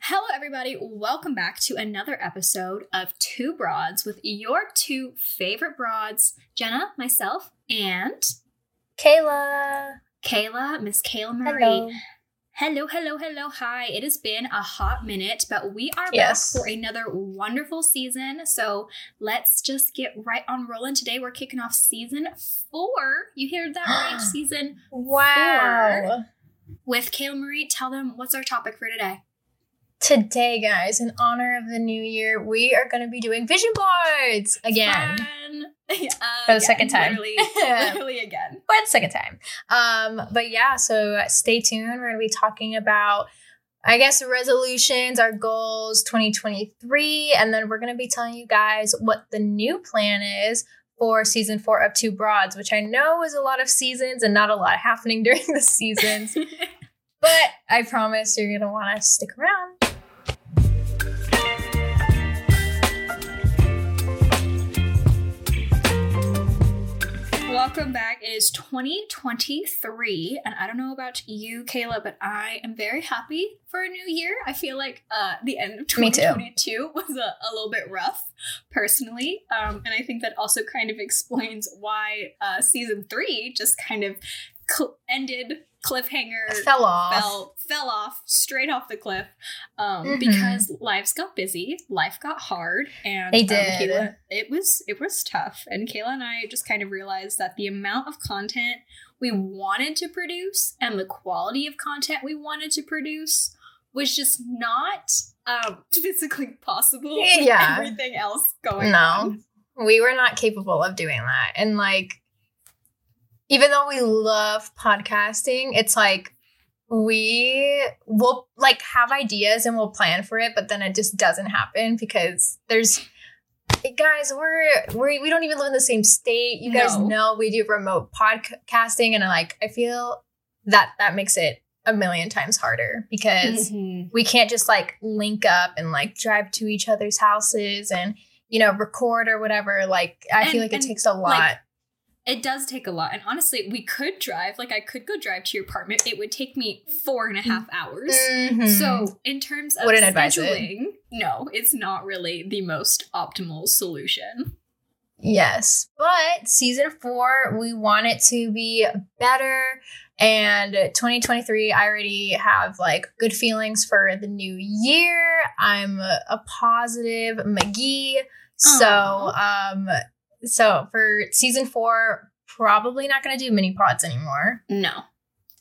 Hello, everybody. Welcome back to another episode of Two Broads with your two favorite broads, Jenna, myself, and Kayla. Kayla, Miss Kayla Marie. Hello. Hello, hello, hello, hi. It has been a hot minute, but we are Yes. back for another wonderful season. So let's just get right on rolling. Today we're kicking off season four. You heard that right? season Wow. with Kayla Marie. Tell them what's our topic for today. Today, guys, in honor of the new year, we are going to be doing vision boards again. Yeah, For the second time. Literally, literally again. But second time. Um, but yeah, so stay tuned. We're going to be talking about, I guess, resolutions, our goals, 2023, and then we're going to be telling you guys what the new plan is for season four of Two Broads, which I know is a lot of seasons and not a lot happening during the seasons. But I promise you're going to want to stick around. Welcome back. It is 2023, and I don't know about you, Kayla, but I am very happy for a new year. I feel like uh, the end of 2022 was a, a little bit rough, personally, um, and I think that also kind of explains why uh, season three just kind of cl- ended cliffhanger. Fell off. Fell fell off straight off the cliff um, Mhm. because lives got busy, life got hard, and They um, did. Kayla- it was it was tough, and Kayla and I just kind of realized that the amount of content we wanted to produce and the quality of content we wanted to produce was just not um, physically possible. Yeah. everything else going No. on. we were not capable of doing that. And like, even though we love podcasting, it's like we will like have ideas and we'll plan for it, but then it just doesn't happen because there's guys, we're we're we don't even live in the same state. You guys No. know we do remote podcasting, and i like I feel that that makes it a million times harder because Mhm. we can't just like link up and like drive to each other's houses and you know record or whatever like i And- feel like it takes a lot like, It does take a lot. And honestly, we could drive. Like, I could go drive to your apartment. It would take me four and a half hours. Mhm. So, in terms of Wouldn't scheduling, no, it's not really the most optimal solution. yes but season four we want it to be better and 2023 i already have like good feelings for the new year i'm a, a positive mcgee so um so for season four probably not gonna do mini pods anymore No,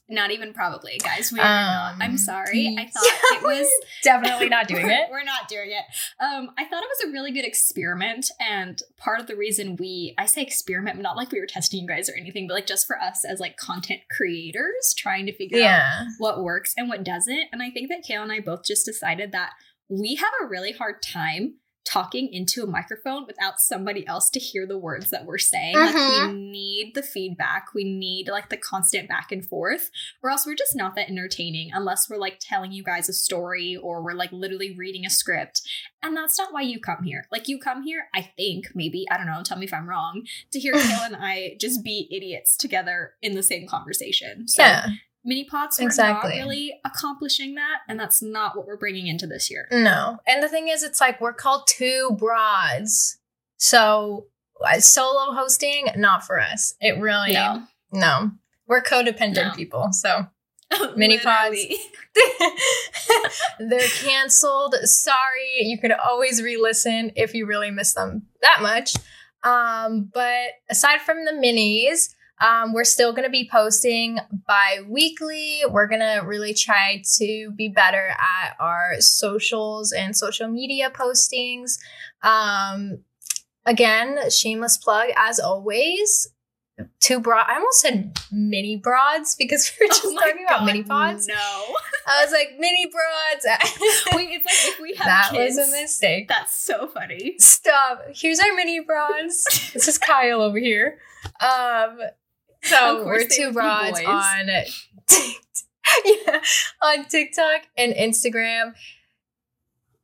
not even probably, guys. We are not. I'm Um, sorry. I yeah, thought it was definitely not doing it We're not doing it. Um, I thought it was a really good experiment, and part of the reason we I say experiment, not like we were testing you guys or anything, but like just for us as like content creators trying to figure out what works and what doesn't. And I think that Kale and I both just decided that we have a really hard time talking into a microphone without somebody else to hear the words that we're saying. Like Mhm. we need the feedback. We need like the constant back and forth. Or else we're just not that entertaining unless we're like telling you guys a story or we're like literally reading a script. And that's not why you come here. Like you come here, I think, maybe, I don't know, tell me if I'm wrong, to hear Kale and I just be idiots together in the same conversation. So yeah mini pods are Exactly. not really accomplishing that and that's not what we're bringing into this year No. And the thing is, it's like we're called two broads. So uh, solo hosting, not for us. It really, no. no We're codependent No. people. So Mini pods. They're canceled. Sorry. You could always re listen if you really miss them that much. Um, but aside from the minis, um, we're still going to be posting bi weekly. We're going to really try to be better at our socials and social media postings. Um, again, shameless plug as always. Two broad. I almost said mini broads because we were just Oh talking about mini pods. no I was like mini broads. wait it's like if we have that kids was a mistake. that's so funny Stop. Here's our mini broads. this is Kyle over here. Um, so we're two broads on yeah, on TikTok and Instagram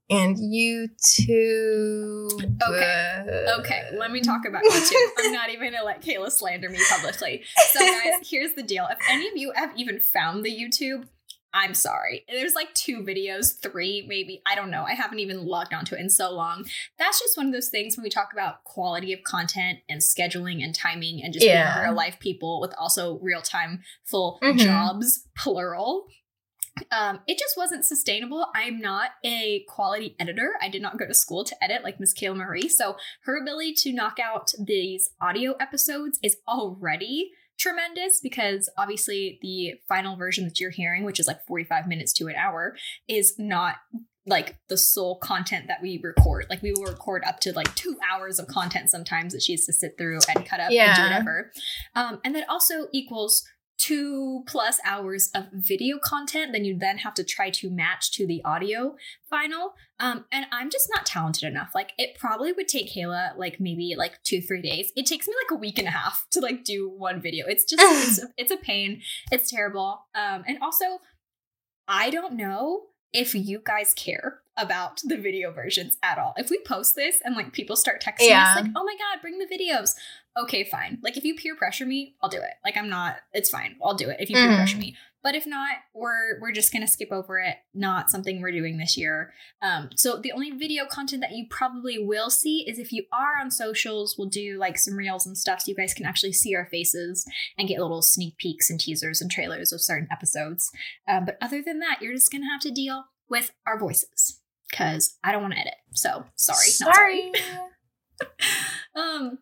and YouTube. Okay. Uh, okay, let me talk about YouTube. I'm not even gonna let Kayla slander me publicly. So, guys, here's the deal. If any of you have even found the YouTube, I'm sorry. There's like two videos, three maybe. I don't know. I haven't even logged onto it in so long. That's just one of those things when we talk about quality of content and scheduling and timing and just Yeah. being real life people with also real time full Mhm. jobs, plural. Um, it just wasn't sustainable. I'm not a quality editor. I did not go to school to edit like Miss Kayla Marie. So her ability to knock out these audio episodes is already tremendous because obviously the final version that you're hearing, which is like 45 minutes to an hour, is not like the sole content that we record. Like we will record up to like two hours of content sometimes that she has to sit through and cut up and do whatever. Um, and that also equals two plus hours of video content then you then have to try to match to the audio final. Um and i'm just not talented enough. Like it probably would take kayla like maybe like two three days. It takes me like a week and a half to like do one video. It's just it's, it's a pain. It's terrible. Um and also i don't know if you guys care about the video versions at all if we post this and like people start texting Yeah. us like oh my god bring the videos okay, fine. Like if you peer pressure me, I'll do it. Like I'm not, it's fine. I'll do it if you peer Mhm. pressure me. But if not, we're we're just gonna skip over it. Not something we're doing this year. Um, so the only video content that you probably will see is if you are on socials, we'll do like some reels and stuff so you guys can actually see our faces and get little sneak peeks and teasers and trailers of certain episodes. Um, but other than that, you're just gonna have to deal with our voices because I don't want to edit. So sorry, sorry. Um,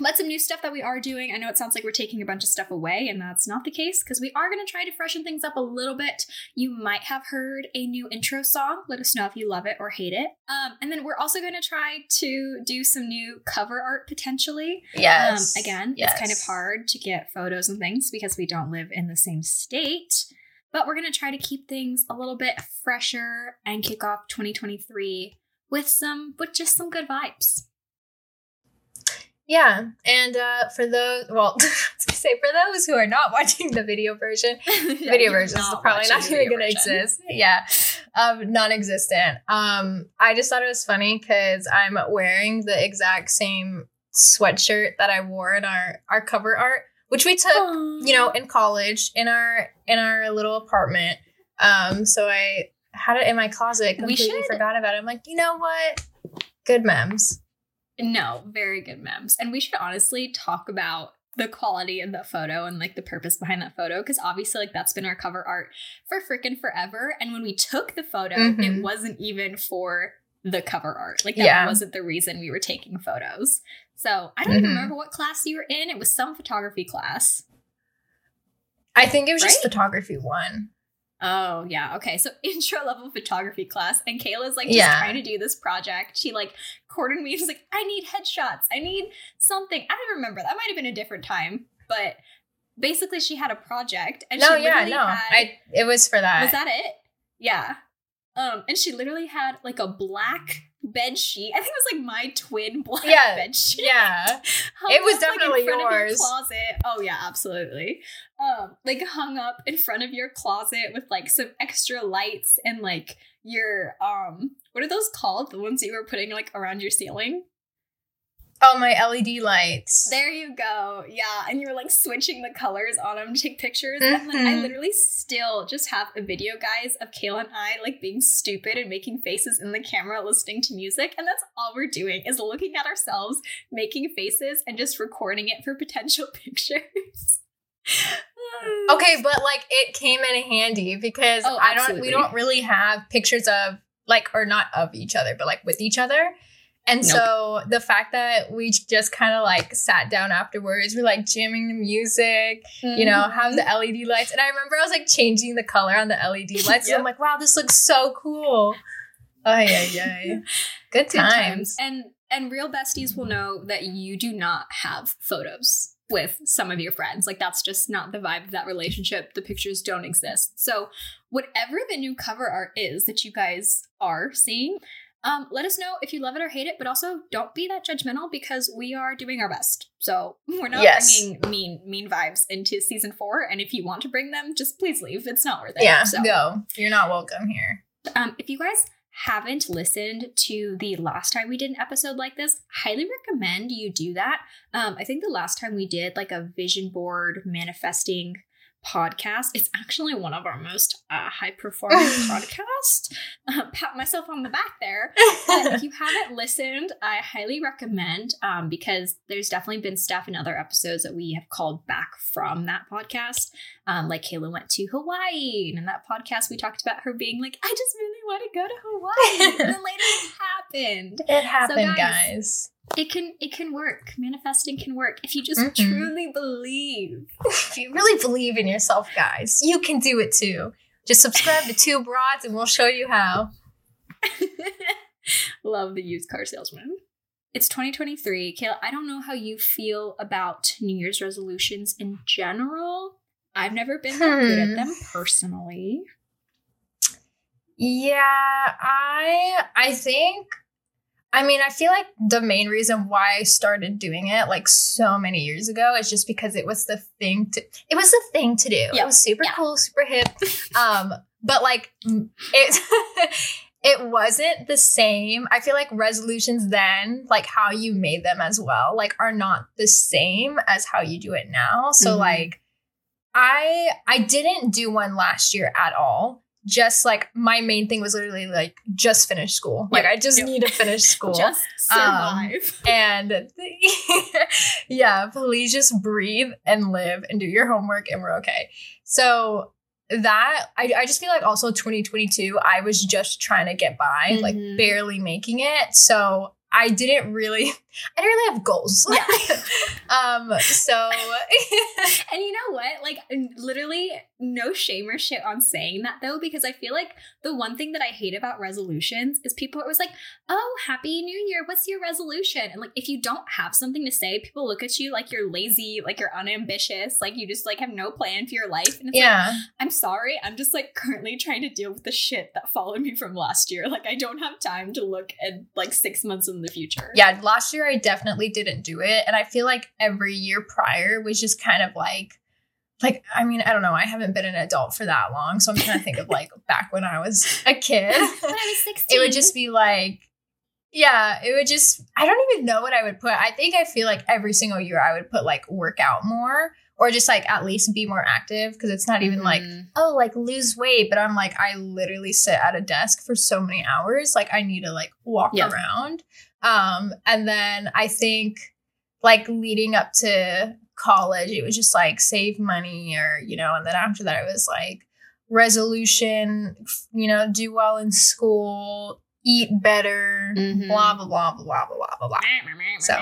but some new stuff that we are doing. I know it sounds like we're taking a bunch of stuff away, and that's not the case because we are going to try to freshen things up a little bit. You might have heard a new intro song. Let us know if you love it or hate it. Um, and then we're also going to try to do some new cover art potentially. Yes. Um, again, Yes. it's kind of hard to get photos and things because we don't live in the same state. But we're going to try to keep things a little bit fresher and kick off 2023 with some, with just some good vibes. Yeah. And uh, for those, well, I was gonna say for those who are not watching the video version, video version is probably not even going to exist. Yeah, um, non-existent. Um, I just thought it was funny because I'm wearing the exact same sweatshirt that I wore in our our cover art, which we took, you know, in college in our in our little apartment. Um, so I had it in my closet. We Completely should- forgot about it. I'm like, you know what? Good memes. No, very good memes. And we should honestly talk about the quality of that photo and like the purpose behind that photo because obviously like that's been our cover art for freaking forever and when we took the photo it Mhm. wasn't even for the cover art like that Yeah. wasn't the reason we were taking photos so i don't even Mhm. remember what class you were in it was some photography class I think it was just photography one. Oh yeah, okay. So intro level photography class, and Kayla's like just Yeah. trying to do this project. She like cornered me. She's like, "I need headshots. I need something." I don't remember. That might have been a different time, but basically, she had a project, and no, she yeah, no. had. I it was for that. was that it? Yeah. Um, and she literally had like a black bed sheet. I think it was like my twin black Yeah, bed sheet. yeah. It was up, like, in definitely front of your yours. closet. Oh yeah, absolutely. Um, like hung up in front of your closet with like some extra lights and like your um, what are those called? The ones that you were putting like around your ceiling. Oh, my LED lights. There you go. Yeah, and you were like switching the colors on them to take pictures. And like I mm-hmm. literally still just have a video, guys, of Kayla and I like being stupid and making faces in the camera, listening to music, and that's all we're doing is looking at ourselves, making faces, and just recording it for potential pictures. Okay, but like it came in handy because Oh, I don't we don't really have pictures of like or not of each other, but like with each other. And Nope. so the fact that we just kind of like sat down afterwards, we're like jamming the music, you know, mm-hmm. have the LED lights. And I remember I was like changing the color on the LED lights. And I'm like, wow, this looks so cool. Ay, ay, ay. Good Good times. And and real besties will know that you do not have photos with some of your friends. Like that's just not the vibe of that relationship. The pictures don't exist. So whatever the new cover art is that you guys are seeing, um, let us know if you love it or hate it, but also don't be that judgmental because we are doing our best. So we're not Yes. bringing mean mean vibes into season four. And if you want to bring them, just please leave. It's not worth it. Yeah, So go. You're not welcome here. um, if you guys haven't listened to the last time we did an episode like this, highly recommend you do that. Um, I think the last time we did like a vision board manifesting podcast. It's actually one of our most uh, high performing podcasts. Uh, pat myself on the back there. But if you haven't listened, I highly recommend um, because there's definitely been stuff in other episodes that we have called back from that podcast. Um, like Kayla went to Hawaii, and in that podcast we talked about her being like, "I just really want to go to Hawaii," and then later it happened. It happened, guys, guys. It can it can work. Manifesting can work if you just Mhm. truly believe. If you really believe in yourself, guys, you can do it too. Just subscribe to Two Broads and we'll show you how. Love the used car salesman. It's 2023. Kayla, I don't know how you feel about New Year's resolutions in general. I've never been that good Hmm. at them personally. Yeah, I I think I mean, I feel like the main reason why I started doing it like so many years ago is just because it was the thing to it was the thing to do. Yeah, It was super yeah. cool, super hip. um, but like it it wasn't the same. I feel like resolutions then, like how you made them as well, like are not the same as how you do it now. So Mhm. like I I didn't do one last year at all. Just like my main thing was literally like just finish school. Like Yep, I just yep. need to finish school. Just survive. and yeah, please just breathe and live and do your homework and we're okay. So that I, I just feel like also 2022 I was just trying to get by, like Mhm. barely making it. So I didn't really I didn't really have goals. Yeah. um so and you know what? Like, literally, no shame or shit on saying that though, because I feel like the one thing that I hate about resolutions is people are always like, oh, happy new year. What's your resolution? And like, if you don't have something to say, people look at you like you're lazy, like you're unambitious, like you just like have no plan for your life. And it's like, yeah. I'm sorry. I'm just like currently trying to deal with the shit that followed me from last year. Like, I don't have time to look at like six months in the future. Yeah, last year I definitely didn't do it. And I feel like every year prior was just kind of like, like, I mean, I don't know. I haven't been an adult for that long. So I'm trying to think of like back when I was a kid. When I was 16. it would just be like, yeah, it would just, I don't even know what I would put. I think I feel like every single year I would put like work out more or just like at least be more active because it's not even like, Mhm. oh, like lose weight. But I'm like, I literally sit at a desk for so many hours. Like I need to like walk Yeah. around. Um, and then I think like leading up to college, it was just like save money or, you know, and then after that it was like resolution, you know, do well in school, eat better, Mhm. blah, blah, blah, blah, blah, blah, blah, blah. So.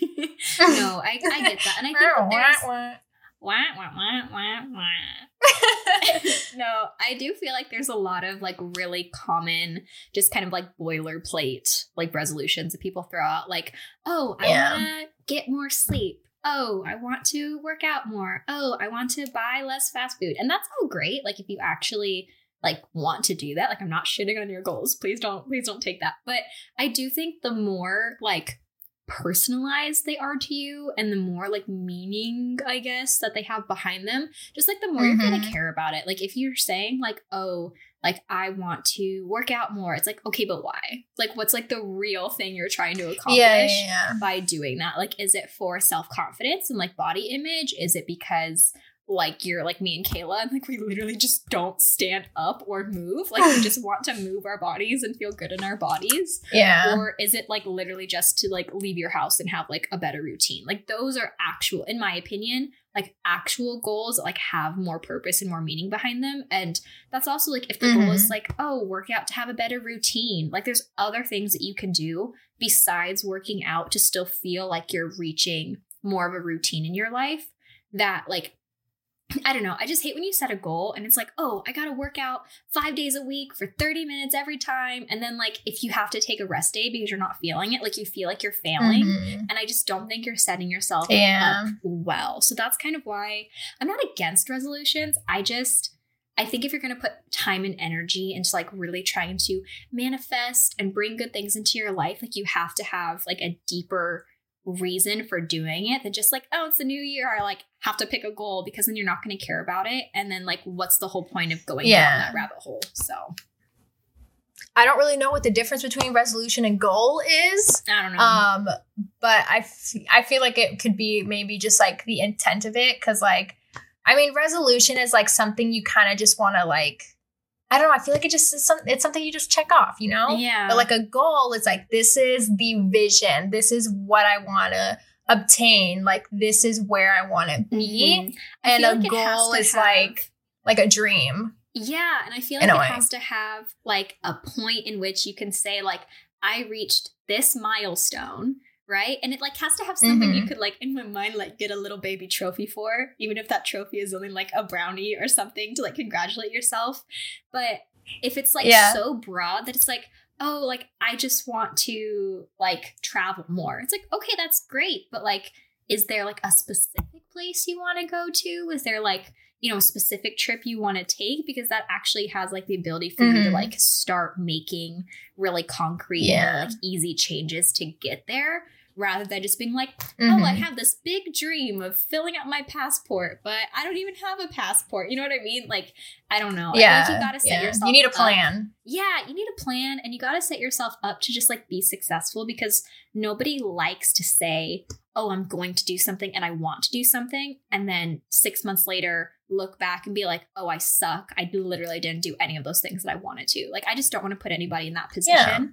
no, I, I get that. And I think that there's wah, wah, wah, wah, wah. no, I do feel like there's a lot of like really common, just kind of like boilerplate like resolutions that people throw out. Like, oh, I Yeah. want to get more sleep. Oh, I want to work out more. Oh, I want to buy less fast food. And that's all great. Like, if you actually like want to do that, like, I'm not shitting on your goals. Please don't, please don't take that. But I do think the more like personalized they are to you and the more like meaning i guess that they have behind them just like the more you're gonna Mhm. care about it like if you're saying like oh like i want to work out more it's like okay but why like what's like the real thing you're trying to accomplish yeah, yeah, yeah. by doing that like is it for self-confidence and like body image is it because like you're like me and Kayla, and like we literally just don't stand up or move. Like we just want to move our bodies and feel good in our bodies Yeah. or is it like literally just to like leave your house and have like a better routine like those are actual in my opinion like actual goals that like have more purpose and more meaning behind them and that's also like if the goal Mhm. is like oh work out to have a better routine like there's other things that you can do besides working out to still feel like you're reaching more of a routine in your life that like I don't know. I just hate when you set a goal and it's like, oh, I got to work out five days a week for 30 minutes every time. And then, like, if you have to take a rest day because you're not feeling it, like, you feel like you're failing. Mhm. And I just don't think you're setting yourself Yeah. up well. So that's kind of why I'm not against resolutions. I just, I think if you're going to put time and energy into like really trying to manifest and bring good things into your life, like, you have to have like a deeper reason for doing it than just like, oh, it's the new year. I like have to pick a goal because then you're not going to care about it. And then, like, what's the whole point of going Yeah. down that rabbit hole? So I don't really know what the difference between resolution and goal is. I don't know. Um, but I, f- I feel like it could be maybe just like the intent of it, because like I mean, resolution is like something you kind of just want to like. I don't know. I feel like it just is some. It's something you just check off, you know. Yeah. But like a goal is like this is the vision. This is what I want to obtain. Like this is where I want to be. Mhm. And a like goal is have- like like a dream. Yeah, and I feel like it way. has to have like a point in which you can say like I reached this milestone, right? And it like has to have something you Mhm. could like in my mind like get a little baby trophy for, even if that trophy is only like a brownie or something to like congratulate yourself. But if it's like Yeah. so broad that it's like oh like I just want to like travel more. It's like okay, that's great, but like is there like a specific place you want to go to? Is there like you know a specific trip you want to take because that actually has like the ability for you to Mhm. like start making really concrete Yeah. and like easy changes to get there rather than just being like oh i Mhm. have this big dream of filling out my passport but i don't even have a passport you know what i mean like i don't know yeah. I you gotta set yeah. yourself You need a up- plan. yeah, you need a plan and you got to set yourself up to just like be successful because nobody likes to say, "Oh, I'm going to do something and I want to do something." And then 6 months later look back and be like, "Oh, I suck. I literally didn't do any of those things that I wanted to." Like I just don't want to put anybody in that position. Yeah.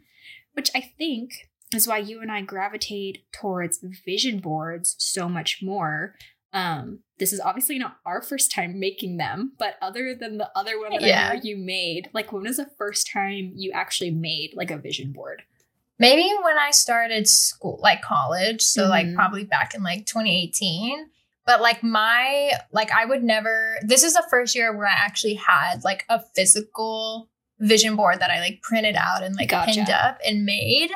Which I think is why you and I gravitate towards vision boards so much more um this is obviously not our first time making them but other than the other one that Yeah. i know you made like when was the first time you actually made like a vision board Maybe when I started school, like college, so like Mhm. probably back in like 2018. But like my like I would never this is the first year where I actually had like a physical vision board that I like printed out and like Gotcha. pinned up and made.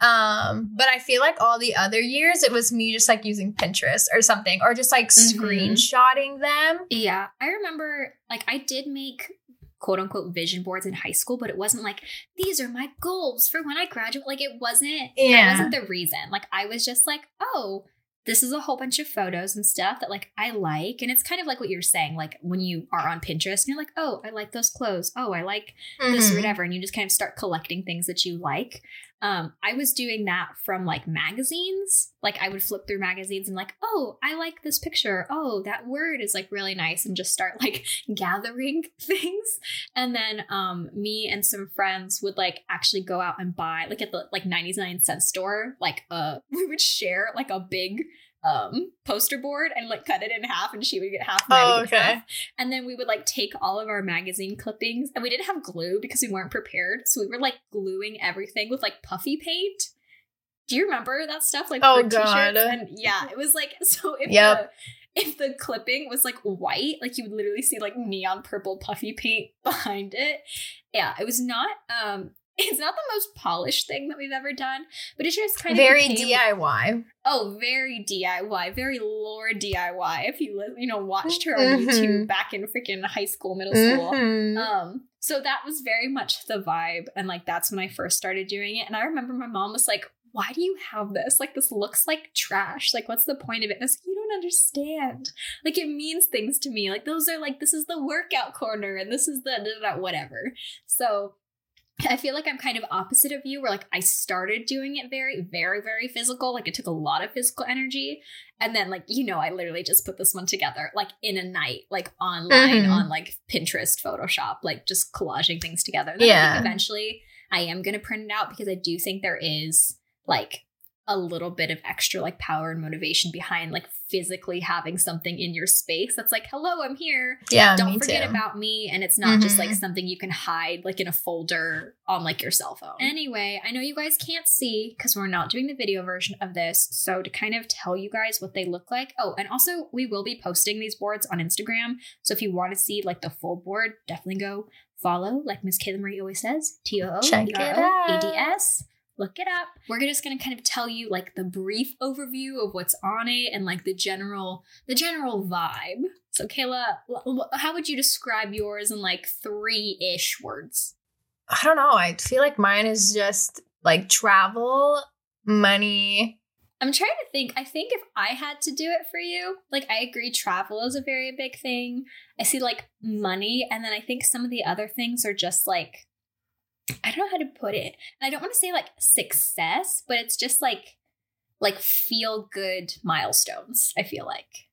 Um, but I feel like all the other years it was me just like using Pinterest or something, or just like Mhm. screenshotting them. yeah i remember like i did make quote unquote vision boards in high school but it wasn't like these are my goals for when i graduate like it wasn't that Yeah. wasn't the reason like i was just like oh this is a whole bunch of photos and stuff that like I like. And it's kind of like what you're saying, like when you are on Pinterest and you're like, oh, I like those clothes. Oh, I like this or Mhm. whatever. And you just kind of start collecting things that you like. Um, I was doing that from like magazines. Like I would flip through magazines and like, oh, I like this picture. Oh, that word is like really nice, and just start like gathering things. And then um me and some friends would like actually go out and buy like at the like 99 cent store, like uh we would share like a big um poster board and like cut it in half and she would get half and I Oh, would get okay. half. And then we would like take all of our magazine clippings and we didn't have glue because we weren't prepared. So we were like gluing everything with like puffy paint. Do you remember that stuff? Like Oh. God. And yeah, it was like so if Yep. the if the clipping was like white, like you would literally see like neon purple puffy paint behind it. Yeah, it was not um it's not the most polished thing that we've ever done, but it's just kind of Very became- DIY. Oh, very DIY, very lore DIY. If you you know watched her on Mhm. YouTube back in freaking high school, middle school. Mhm. Um, so that was very much the vibe, and like that's when I first started doing it. And I remember my mom was like, "Why do you have this? Like this looks like trash. Like what's the point of it?" And I was like, "You don't understand. Like it means things to me. Like those are like this is the workout corner, and this is the da, da, da, whatever." So I feel like I'm kind of opposite of you, where like I started doing it very, very, very physical. Like it took a lot of physical energy. And then, like, you know, I literally just put this one together like in a night, like online Mhm. on like Pinterest, Photoshop, like just collaging things together. Then I Yeah. think eventually I am going to print it out because I do think there is like a little bit of extra like power and motivation behind like physically having something in your space that's like, hello, I'm here. Yeah, don't forget too. about me. And it's not just like Mhm. something you can hide like in a folder on like your cell phone. Anyway i know you guys can't see because we're not doing the video version of this. So to kind of tell you guys what they look like oh and also we will be posting these boards on instagram. So if you want to see like the full board definitely go follow like miss kayla marie always says t-o-o-a-d-s look it up. We're just going to kind of tell you like the brief overview of what's on it and like the general the general vibe. So kayla how would you describe yours in like three-ish words? I don't know. I feel like mine is just like travel, money. i'm trying to think. I think if i had to do it for you like i agree travel is a very big thing. I see like money and then i think some of the other things are just like i don't know how to put it and i don't want to say like success but it's just like like feel good milestones i feel like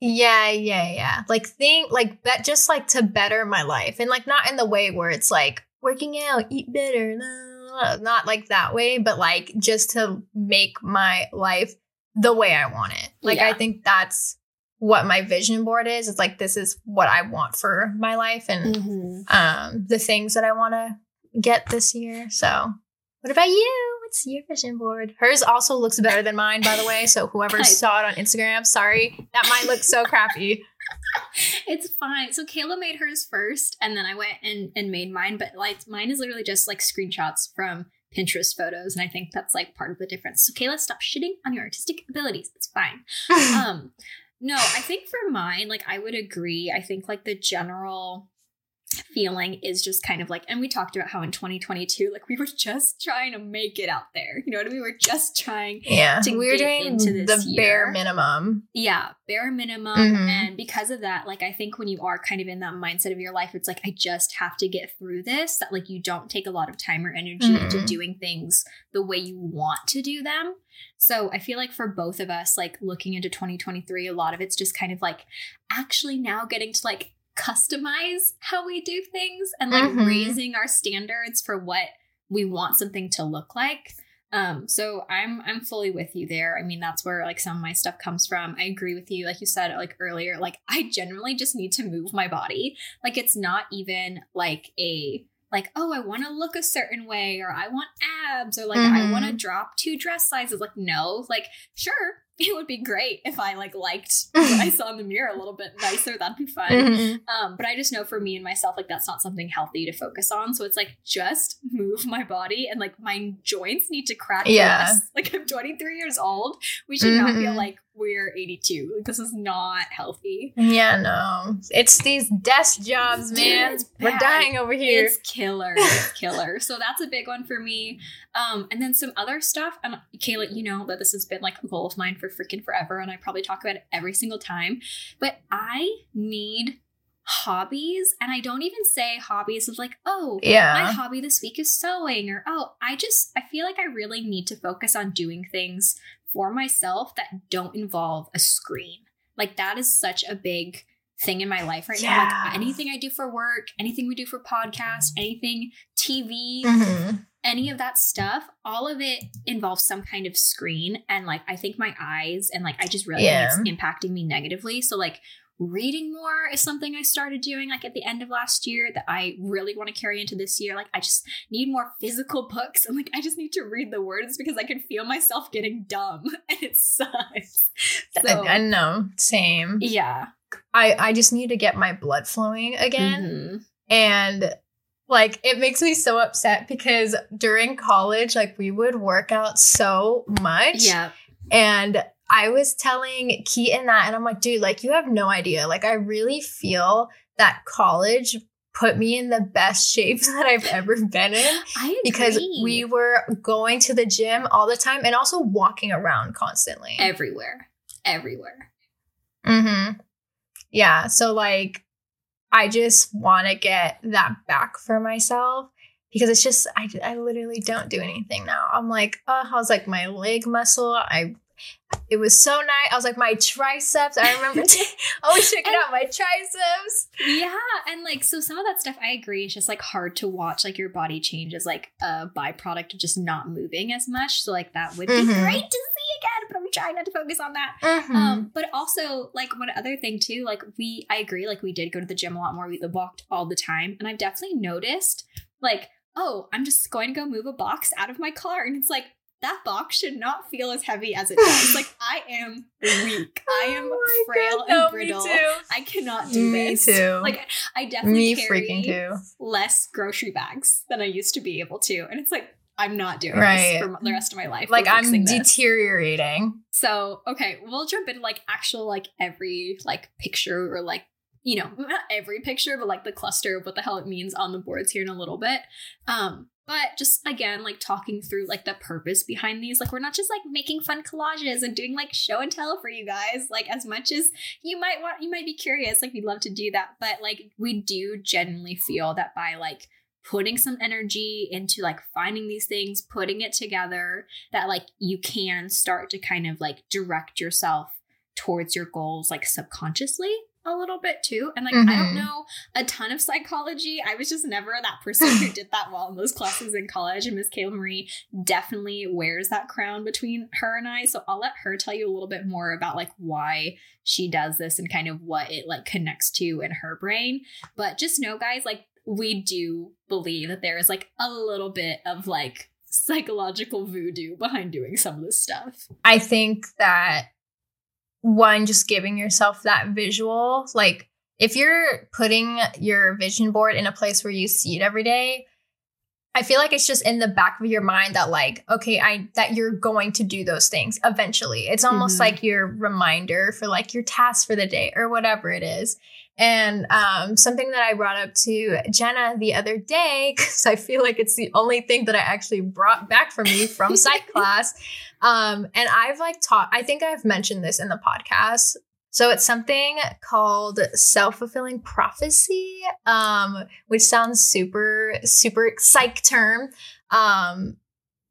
Yeah, yeah, yeah. Like think like that just like to better my life. And like not in the way where it's like working out, eat better, no, not like that way, but like just to make my life the way I want it. Like I think that's what my vision board is. It's like this is what I want for my life and Mm-hmm. um the things that I want to get this year. So, what about you? What's your vision board? Hers also looks better than mine, by the way. So whoever Nice. saw it on Instagram, sorry, that mine looks so crappy. It's fine. So Kayla made hers first, and then I went and, and made mine. But like mine is literally just like screenshots from Pinterest photos, and I think that's like part of the difference. So Kayla, stop shitting on your artistic abilities. It's fine. um, no, I think for mine, like I would agree. I think like the general feeling is just kind of like, and we talked about how in 2022, like we were just trying to make it out there. You know what I mean? We were just trying yeah, To we were get doing into the this bare year. minimum. yeah bare minimum Mhm. and because of that like i think when you are kind of in that mindset of your life it's like i just have to get through this that like you don't take a lot of time or energy into Mhm. doing things the way you want to do them so i feel like for both of us like looking into 2023 a lot of it's just kind of like actually now getting to like customize how we do things and like Mhm. raising our standards for what we want something to look like um, so I'm I'm fully with you there. I mean, that's where like some of my stuff comes from. I agree with you, like you said, like earlier. Like I generally just need to move my body. Like it's not even like a like oh I want to look a certain way or I want abs or like I Mhm. want to drop two dress sizes. Like no, like sure it would be great if I like liked what I saw in the mirror a little bit nicer. That'd be fun. Mhm. Um, but I just know for me and myself, like that's not something healthy to focus on. So it's like just move my body and like my joints need to crack Yeah. less. Like I'm 23 years old. We should not feel like we're 82. Like this is not healthy. Yeah, no, it's these desk jobs, man. it's We're dying over here. It's killer. It's killer. so that's a big one for me. Um, and then some other stuff. Um, Kayla, you know that this has been like a goal of mine for freaking forever, and I probably talk about it every single time. But I need hobbies, and I don't even say hobbies of like, oh, yeah my hobby this week is sewing, or oh, I just I feel like I really need to focus on doing things for myself that don't involve a screen. Like that is such a big thing in my life right now. Like anything I do for work, anything we do for podcast, anything TV, Mhm. any of that stuff, all of it involves some kind of screen. And like I think my eyes and like I just really Yeah. it's impacting me negatively. So like reading more is something I started doing like at the end of last year that I really want to carry into this year. Like I just need more physical books and like I just need to read the words because I can feel myself getting dumb and it sucks. So I, I know, same. yeah. I I just need to get my blood flowing again. Mhm. And like it makes me so upset because during college, like we would work out so much. Yeah. And I was telling Keaton that, and I'm like, dude, like you have no idea. Like I really feel that college put me in the best shape that I've ever been in I agree. because we were going to the gym all the time and also walking around constantly. everywhere. Everywhere. Mm-hmm. Yeah. So like I just want to get that back for myself because it's just I, I literally don't do anything now. I'm like, oh, how's like my leg muscle. I it was so nice. I was like my triceps. I remember t- always checking out my triceps. Yeah, and like so some of that stuff I agree it's just like hard to watch like your body change as like a byproduct of just not moving as much. So like that would be Mhm. great to see again, but I'm trying not to focus on that. Mhm. Um, but also like one other thing too, like we I agree, like we did go to the gym a lot more. We walked all the time, and I've definitely noticed like, oh, I'm just going to go move a box out of my car, and it's like that box should not feel as heavy as it does. like I am weak. I am Oh frail God, and no, brittle. Me too. I cannot do Me this. too. Like I definitely Me carry less grocery bags than I used to be able to, and it's like I'm not doing Right. this for the rest of my life. Like I'm fixing this. deteriorating. So okay, we'll jump into like actual like every like picture or like you know not every picture, but like the cluster of what the hell it means on the boards here in a little bit. Um, but just again like talking through like the purpose behind these. Like we're not just like making fun collages and doing like show and tell for you guys. Like as much as you might want, you might be curious. Like we'd love to do that, but like we do genuinely feel that by like putting some energy into like finding these things, putting it together, that like you can start to kind of like direct yourself towards your goals like subconsciously a little bit too. And like, I don't Mhm. know a ton of psychology. I was just never that person who did that well in those classes in college. And Miss Kayla Marie definitely wears that crown between her and I. So I'll let her tell you a little bit more about like why she does this and kind of what it like connects to in her brain. But just know, guys, like, we do believe that there is like a little bit of like psychological voodoo behind doing some of this stuff. I think that one, just giving yourself that visual, like if you're putting your vision board in a place where you see it every day, I feel like it's just in the back of your mind that like, okay, I that you're going to do those things eventually. It's almost Mhm. like your reminder for like your task for the day or whatever it is. And um, something that I brought up to Jenna the other day, because I feel like it's the only thing that I actually brought back from me from psych class. Um, and I've like taught, I think I've mentioned this in the podcast. So it's something called self-fulfilling prophecy, um, which sounds super, super psych term. Um,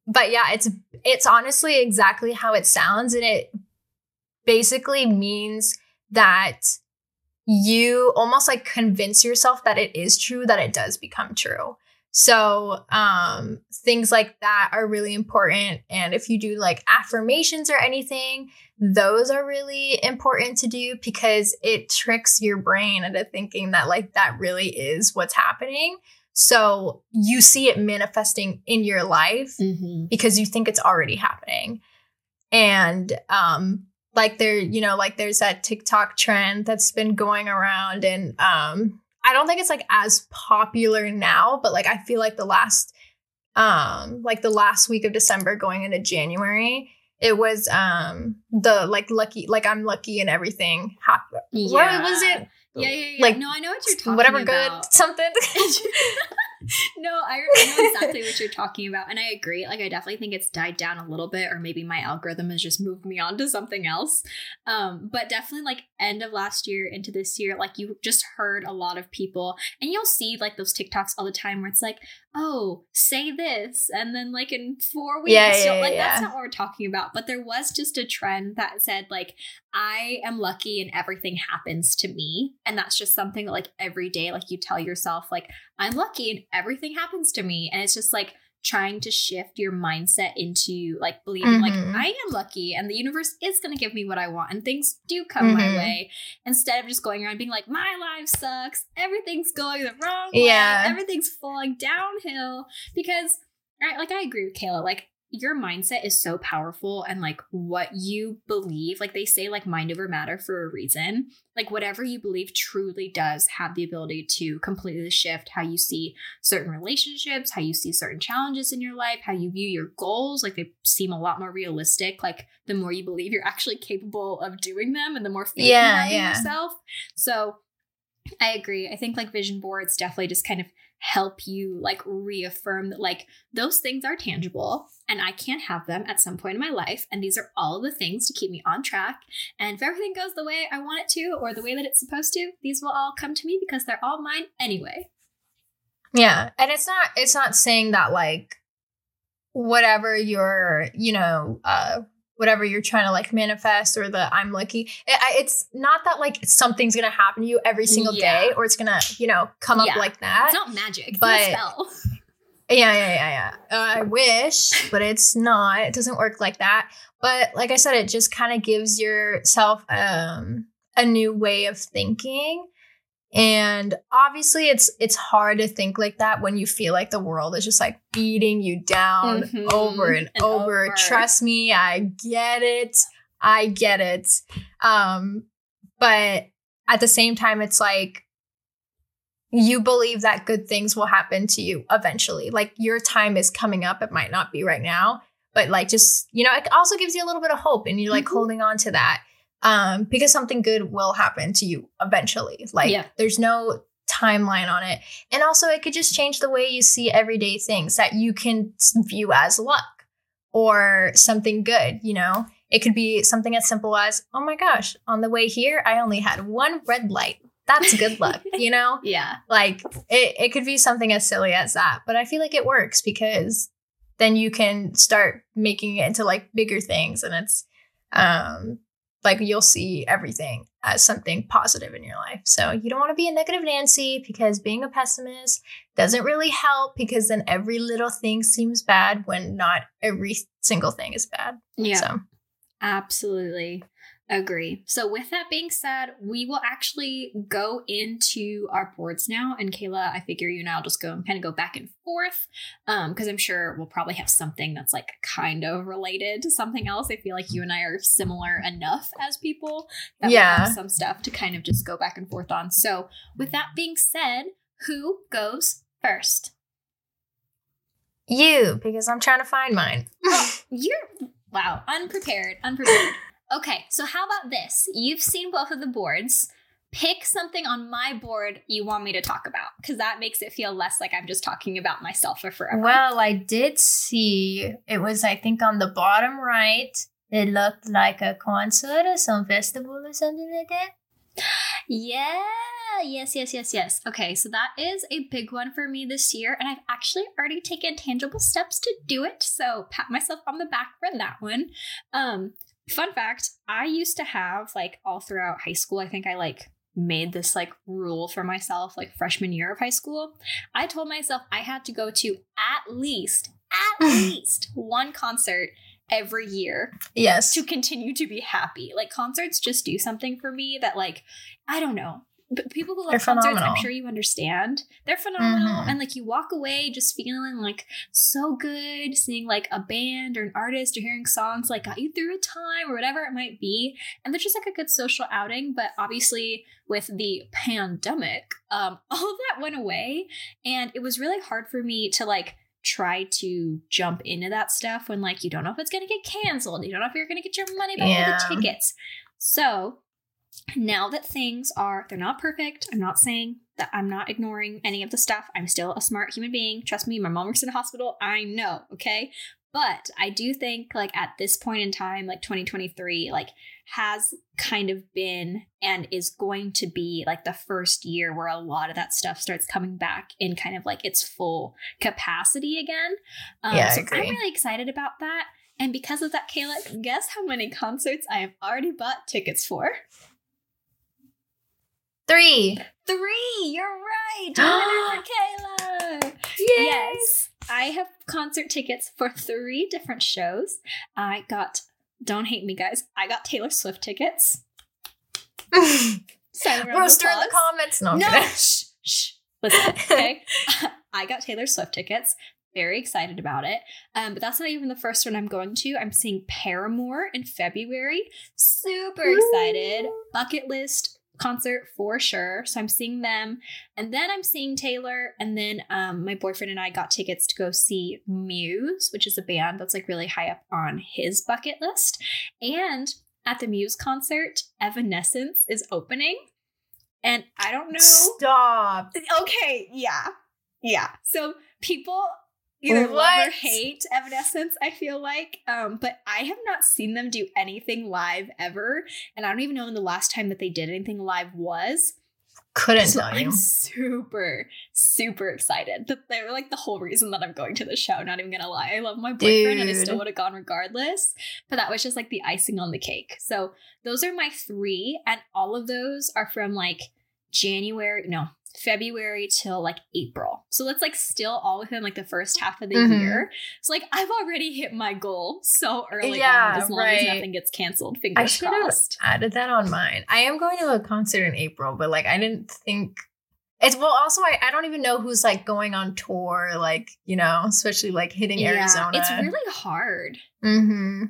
but yeah, it's it's honestly exactly how it sounds, and it basically means that you almost like convince yourself that it is true that it does become true. So um things like that are really important and if you do like affirmations or anything, those are really important to do because it tricks your brain into thinking that like that really is what's happening. So you see it manifesting in your life Mm-hmm. because you think it's already happening. And um like there, you know, like there's that TikTok trend that's been going around and um I don't think it's like as popular now, but like I feel like the last um like the last week of December going into January, it was um the like lucky like I'm lucky and everything happened. What was it? Yeah, yeah, yeah. Like, no, I know what you're talking Whatever about. good something. no, I, know exactly what you're talking about. And I agree. Like, I definitely think it's died down a little bit, or maybe my algorithm has just moved me on to something else. Um, but definitely, like, end of last year into this year, like, you just heard a lot of people, and you'll see, like, those TikToks all the time where it's like, oh, say this. And then, like, in four weeks, Yeah, yeah, you'll- like, yeah. that's not what we're talking about. But there was just a trend that said, like, I am lucky and everything happens to me. And that's just something that, like, every day, like, you tell yourself, like, I'm lucky and everything happens to me. And it's just like trying to shift your mindset into like believing, like, Mhm. I am lucky and the universe is going to give me what I want and things do come my Mhm. way. Instead of just going around being like, my life sucks. Everything's going the wrong way. Yeah. Everything's falling downhill. Because, right, like, I agree with Kayla. Like, your mindset is so powerful and like what you believe like they say like mind over matter for a reason. Like whatever you believe truly does have the ability to completely shift how you see certain relationships how you see certain challenges in your life how you view your goals. Like they seem a lot more realistic like the more you believe you're actually capable of doing them and the more faith Yeah, you have in yeah. yourself. So i agree. I think like vision boards definitely just kind of help you like reaffirm that like those things are tangible and I can't have them at some point in my life. And these are all the things to keep me on track. And if everything goes the way I want it to or the way that it's supposed to, these will all come to me because they're all mine anyway. Yeah. And it's not it's not saying that like whatever you're, you know, uh whatever you're trying to like manifest or the I'm lucky. It, it's not that like something's to happen to you every single Yeah. day or it's to, you know, come Yeah. up like that. It's not magic, it's but- not spell. Yeah, yeah, yeah, yeah. Uh, I wish, but it's not. It doesn't work like that. But like I said, it just kind of gives yourself um, a new way of thinking. And obviously, it's it's hard to think like that when you feel like the world is just like beating you down Mhm. over and, And over. over. Trust me, I get it. I get it. Um, but at the same time, it's like you believe that good things will happen to you eventually. Like your time is coming up. It might not be right now, but like just, you know, it also gives you a little bit of hope and you're like Mhm. holding on to that. Um, because something good will happen to you eventually. Like Yeah. there's no timeline on it. And also it could just change the way you see everyday things that you can view as luck or something good, you know? It could be something as simple as, oh my gosh, on the way here, I only had one red light. That's good luck, you know? Yeah. Like it, it could be something as silly as that, but I feel like it works because then you can start making it into like bigger things and it's um like you'll see everything as something positive in your life. So you don't want to be a negative Nancy because being a pessimist doesn't really help because then every little thing seems bad when not every single thing is bad. Yeah. So Absolutely agree. So, with that being said, we will actually go into our boards now. And Kayla, I figure you and I'll just go and kind of go back and forth um, because I'm sure we'll probably have something that's like kind of related to something else. I feel like you and I are similar enough as people that we have some stuff to kind of just go back and forth on. So, with that being said, who goes first? you, because I'm trying to find mine. Oh, you're wow, unprepared, unprepared. Okay, so how about this? You've seen both of the boards. Pick something on my board you want me to talk about because that makes it feel less like I'm just talking about myself for forever. Well, I did see it was, I think, on the bottom right. It looked like a concert or some festival or something like that. yeah, yes, yes, yes, yes. Okay, so that is a big one for me this year, and I've actually already taken tangible steps to do it. So pat myself on the back for that one. Um, fun fact: I used to have like all throughout high school. I think I like made this like rule for myself like freshman year of high school. I told myself I had to go to at least at least one concert every year Yes. to continue to be happy. Like concerts just do something for me that like I don't know. But people who love They're concerts, I'm sure you understand. They're phenomenal. Mhm. And like you walk away just feeling like so good, seeing like a band or an artist or hearing songs like got you through a time or whatever it might be. And they're just like a good social outing. But obviously with the pandemic, um, all of that went away. And it was really hard for me to like try to jump into that stuff when like you don't know if it's gonna get canceled. You don't know if you're gonna get your money back Yeah. for the tickets. So now that things are they're not perfect, I'm not saying that I'm not ignoring any of the stuff. I'm still a smart human being. Trust me, my mom works in a hospital. I know, okay? But I do think like at this point in time, like 2023, like has kind of been and is going to be like the first year where a lot of that stuff starts coming back in kind of like its full capacity again. Um, Yeah, so. I'm really excited about that. And because of that, Kayla, guess how many concerts I have already bought tickets for? Three. Three. You're right. For Kayla. Yes. I have concert tickets for three different shows. I got, don't hate me, guys. I got Taylor Swift tickets. Silent round of Roaster in the comments. No, No, shh, shh. Listen, okay. I got Taylor Swift tickets. Very excited about it. Um, but that's not even the first one I'm going to. I'm seeing Paramore in February. Super excited. Bucket list concert for sure. So I'm seeing them. And then I'm seeing Taylor. And then um, my boyfriend and I got tickets to go see Muse, which is a band that's like really high up on his bucket list. And at the Muse concert, Evanescence is opening. And I don't know. Stop. Okay, yeah. Yeah. So people either love or hate Evanescence, I feel like. Um, but I have not seen them do anything live ever. And I don't even know when the last time that they did anything live was. Couldn't So tell you. I'm super, super excited that they were like the whole reason that I'm going to the show. Not even gonna lie. I love my boyfriend and I still would have gone regardless. But that was just like the icing on the cake. So those are my three, and all of those are from like January, no, February till like April. So that's like still all within like the first half of the Mhm. year. So like I've already hit my goal so early Yeah, on, as long right. as nothing gets canceled. I Fingers should have added that on mine. I am going to a concert in April, but like I didn't think it's well also I, I don't even know who's like going on tour, like, you know, especially like hitting Arizona. It's really hard. mm-hmm.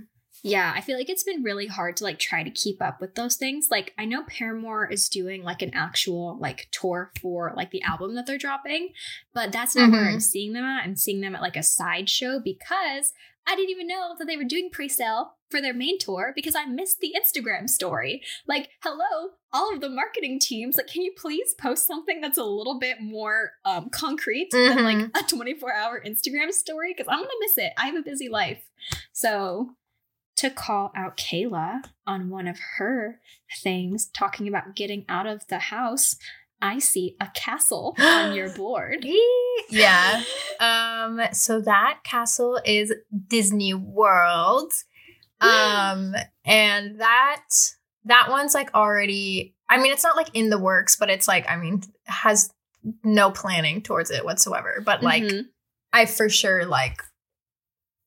Yeah, I feel like it's been really hard to like try to keep up with those things. Like I know Paramore is doing like an actual like tour for like the album that they're dropping, but that's not where Mhm. I'm seeing them at. I'm seeing them at like a sideshow because I didn't even know that they were doing pre-sale for their main tour because I missed the Instagram story. Like, hello, all of the marketing teams, like can you please post something that's a little bit more um concrete than like Mhm. a 24-hour Instagram story because I'm going to miss it. I have a busy life. So, to call out Kayla on one of her things, talking about getting out of the house, I see a castle on your board. Yeah. Um, so that castle is Disney World. Um, and that that one's like already. I mean, it's not like in the works, but it's like I mean, has no planning towards it whatsoever. But like, Mhm. I for sure like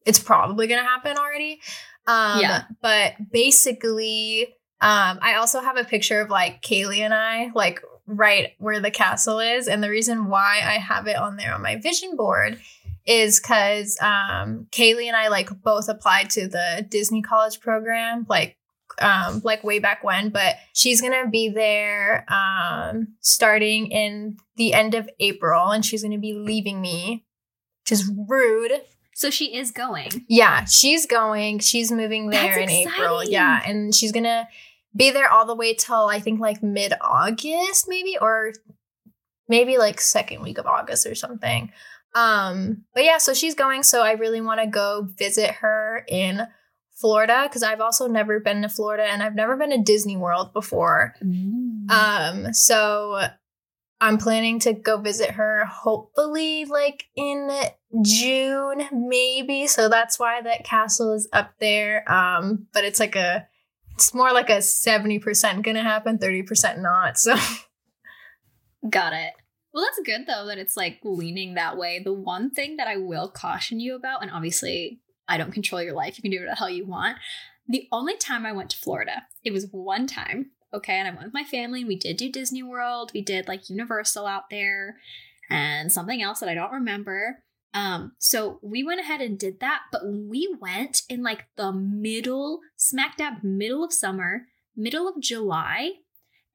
it's probably gonna happen already. Um Yeah. but basically um I also have a picture of like Kaylee and I like right where the castle is. And the reason why I have it on there on my vision board is because um Kaylee and I like both applied to the Disney college program like um like way back when but she's gonna be there um starting in the end of april and she's gonna be leaving me which is rude So she is going. yeah she's going. She's moving there That's in april. yeah and she's gonna be there all the way till i think like mid-august maybe or maybe like second week of august or something. Um but yeah so she's going so i really want to go visit her in florida because i've also never been to florida and i've never been to disney world before. Um, so I'm planning to go visit her hopefully like in June, maybe. So that's why that castle is up there. Um, but it's like a it's more like a 70% gonna happen, 30% not. So Got it. Well, that's good though that it's like leaning that way. The one thing that I will caution you about, and obviously I don't control your life, you can do what the hell you want. The only time I went to Florida, it was one time, okay, and I went with my family. We did do Disney World, we did like Universal out there, and something else that I don't remember. Um, so we went ahead and did that, but we went in like the middle, smack dab middle of summer, middle of July.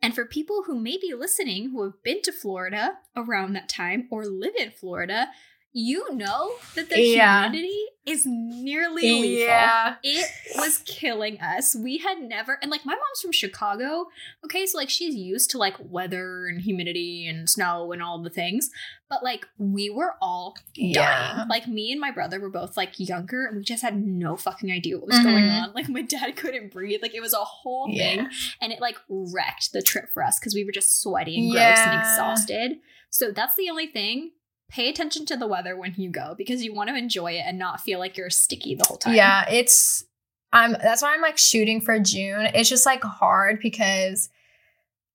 And for people who may be listening who have been to Florida around that time or live in Florida, you know that the Yeah. humidity is nearly lethal. It was killing us. We had never, and like my mom's from Chicago. Okay, so like she's used to like weather and humidity and snow and all the things. But like we were all dying. Yeah. Like me and my brother were both like younger and we just had no fucking idea what was going Mhm. on. Like my dad couldn't breathe. Like it was a whole Yeah. thing. And it like wrecked the trip for us because we were just sweaty and gross and exhausted. So that's the only thing. Pay attention to the weather when you go because you want to enjoy it and not feel like you're sticky the whole time. Yeah, it's I'm that's why I'm like shooting for June. It's just like hard because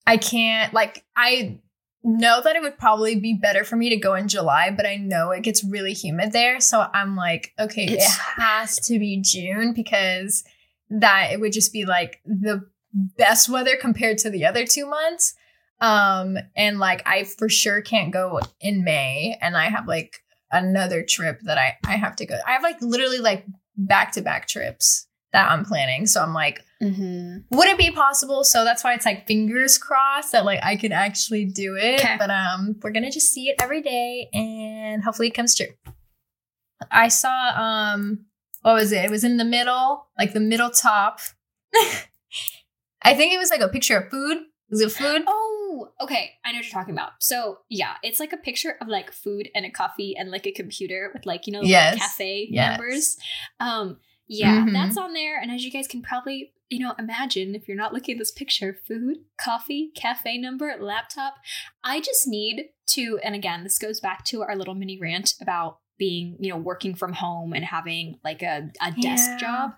I can't like I know that it would probably be better for me to go in July, but I know it gets really humid there. So I'm like, okay, It's it has to be June because that it would just be like the best weather compared to the other two months. Um and like I for sure can't go in May and I have like another trip that I I have to go. I have like literally like back to back trips that I'm planning. So I'm like, Mm-hmm. would it be possible? So that's why it's like fingers crossed that like I could actually do it. Okay. But um we're gonna just see it every day and hopefully it comes true. I saw um what was it? It was in the middle, like the middle top. I think it was like a picture of food. Was it food? Oh, okay. I know what you're talking about. So yeah, it's like a picture of like food and a coffee and like a computer with like you know Yes. cafe Yes. numbers. Um, yeah, Mhm. that's on there. And as you guys can probably you know imagine, if you're not looking at this picture, food, coffee, cafe number, laptop. I just need to, and again, this goes back to our little mini rant about being you know working from home and having like a, a desk Yeah. job.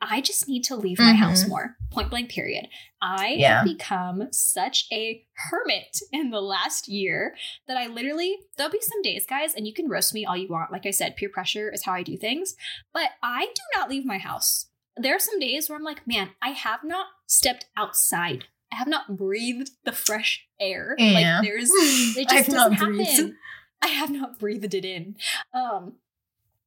I just need to leave my house Mhm. more. Point blank, period. I Yeah. have become such a hermit in the last year that I literally, there'll be some days, guys, and you can roast me all you want. Like I said, peer pressure is how I do things, but I do not leave my house. There are some days where I'm like, man, I have not stepped outside. I have not breathed the fresh air. Yeah. Like there's, it just doesn't breathed. happen. I have not breathed it in. Um,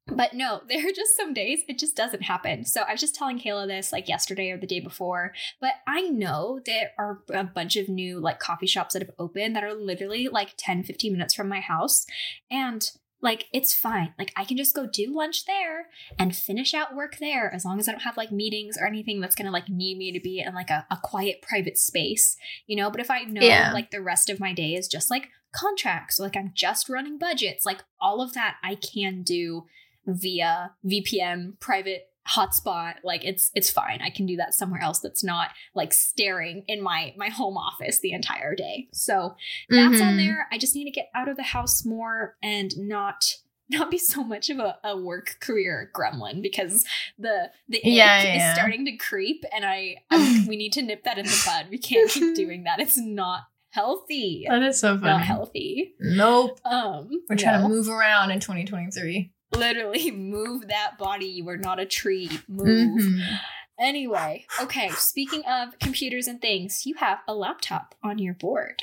but no, there are just some days it just doesn't happen. So I was just telling Kayla this like yesterday or the day before. But I know there are a bunch of new like coffee shops that have opened that are literally like 10, 15 minutes from my house. And like it's fine. Like I can just go do lunch there and finish out work there as long as I don't have like meetings or anything that's gonna like need me to be in like a, a quiet private space, you know. But if I know Yeah. like the rest of my day is just like contracts, like I'm just running budgets, like all of that I can do via VPN private hotspot like it's it's fine i can do that somewhere else that's not like staring in my my home office the entire day so that's on Mhm. there i just need to get out of the house more and not not be so much of a, a work career gremlin because the the Yeah, yeah, yeah. is starting to creep and I, we need to nip that in the bud. We can't keep doing that. It's not healthy. That is so funny. Not healthy. Nope. Um We're trying no. to move around in 2023. Literally move that body. You are not a tree. Move. Mhm. Anyway, okay, speaking of computers and things, you have a laptop on your board.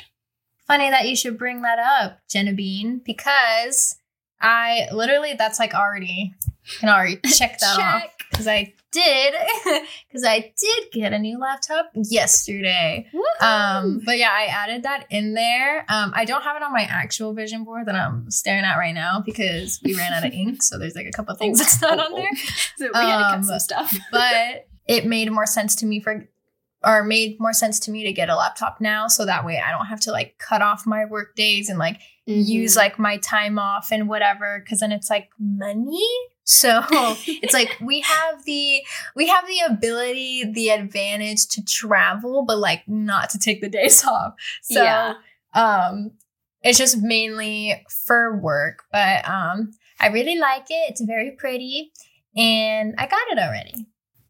Funny that you should bring that up, Jenna Bean, because I literally that's like already can already check that off because I did because I did get a new laptop yesterday. Woohoo! Um, but yeah, I added that in there. Um, I don't have it on my actual vision board that I'm staring at right now because we ran out of ink. So there's like a couple things that's not on there. so we had to cut Um, some stuff. But it made more sense to me for or made more sense to me to get a laptop now so that way I don't have to like cut off my work days and like Mm-hmm. use like my time off and whatever because then it's like money so it's like we have the we have the ability the advantage to travel but like not to take the days off so Yeah. um it's just mainly for work but um i really like it it's very pretty and i got it already